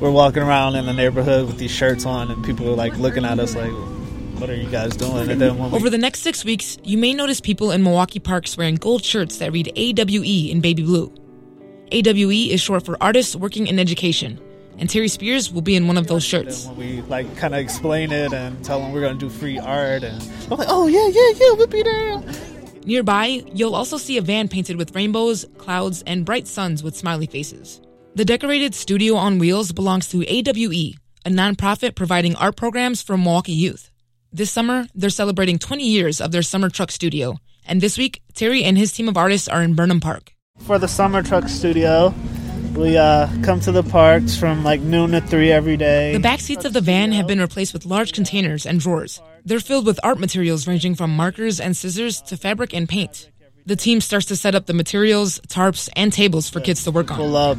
we're walking around in the neighborhood with these shirts on, and people are like looking at us like, "What are you guys doing?" And then when Over the next six weeks, you may notice people in Milwaukee parks wearing gold shirts that read AWE in baby blue. AWE is short for Artists Working in Education, and Terry Spears will be in one of those shirts. when we like kind of explain it and tell them we're gonna do free art, and I'm like, "Oh yeah, yeah, yeah, we'll be there." Nearby, you'll also see a van painted with rainbows, clouds, and bright suns with smiley faces. The decorated studio on wheels belongs to AWE, a nonprofit providing art programs for Milwaukee youth. This summer, they're celebrating 20 years of their summer truck studio, and this week, Terry and his team of artists are in Burnham Park. For the summer truck studio, we uh, come to the parks from like noon to three every day. The back seats of the van have been replaced with large containers and drawers. They're filled with art materials ranging from markers and scissors to fabric and paint. The team starts to set up the materials, tarps, and tables for kids to work on. pull up,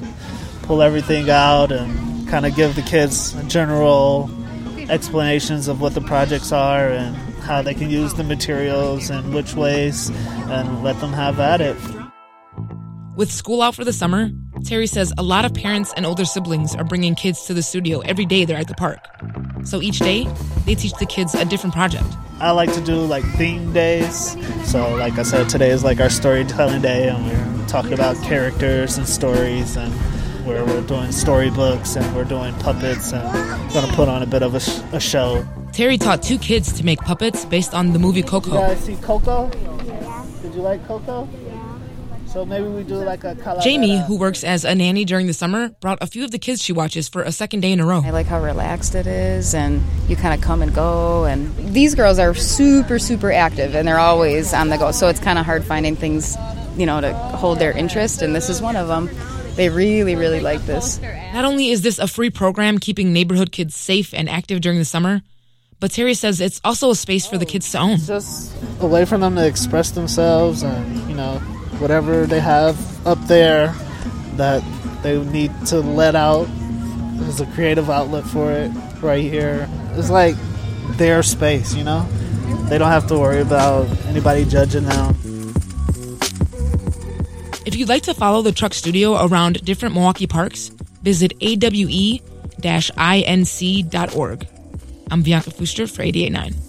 pull everything out, and kind of give the kids general explanations of what the projects are and how they can use the materials and which ways, and let them have at it. With school out for the summer, Terry says a lot of parents and older siblings are bringing kids to the studio every day they're at the park. So each day, they teach the kids a different project. I like to do like theme days. So, like I said, today is like our storytelling day, and we're talking about characters and stories, and where we're doing storybooks and we're doing puppets, and going to put on a bit of a, sh- a show. Terry taught two kids to make puppets based on the movie You Coco. guys see Coco? Yeah. Did you like Coco? Yeah. So maybe we do like a calavera. Jamie, who works as a nanny during the summer, brought a few of the kids she watches for a second day in a row. I like how relaxed it is, and you kind of come and go. And these girls are super, super active, and they're always on the go. So it's kind of hard finding things, you know, to hold their interest. And this is one of them. They really, really like this. Not only is this a free program keeping neighborhood kids safe and active during the summer, but Terry says it's also a space for the kids to own. just a way for them to express themselves and you know whatever they have up there that they need to let out. There's a creative outlet for it right here. It's like their space you know? They don't have to worry about anybody judging them If you'd like to follow the truck studio around different Milwaukee parks, visit awe-inc.org. I'm Bianca Fuster for 889.